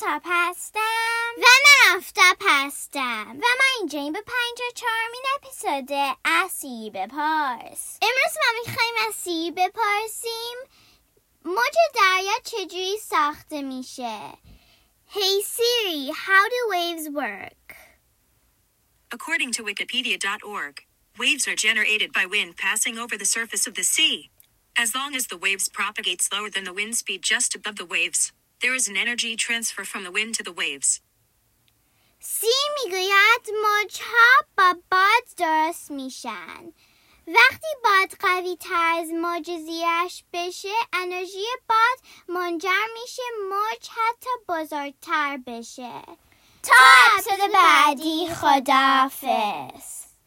آفتاب هستم و من آفتاب هستم و ما اینجا این به پنجا چهارمین اپیزود اسی بپرس امروز ما میخوایم از سی بپرسیم موج دریا چجوری ساخته میشه Hey Siri, how do waves work? According to Wikipedia.org, waves are generated by wind passing over the surface of the sea. As long as the waves propagate slower than the wind speed just above the waves, there is an energy transfer from the wind to the waves. سی می‌گوید موجها با باد درست میشن. وقتی باد قوی تر از موج زیرش بشه انرژی باد منجر میشه موج حتی بزرگتر بشه. تا بعدی خداحافظ.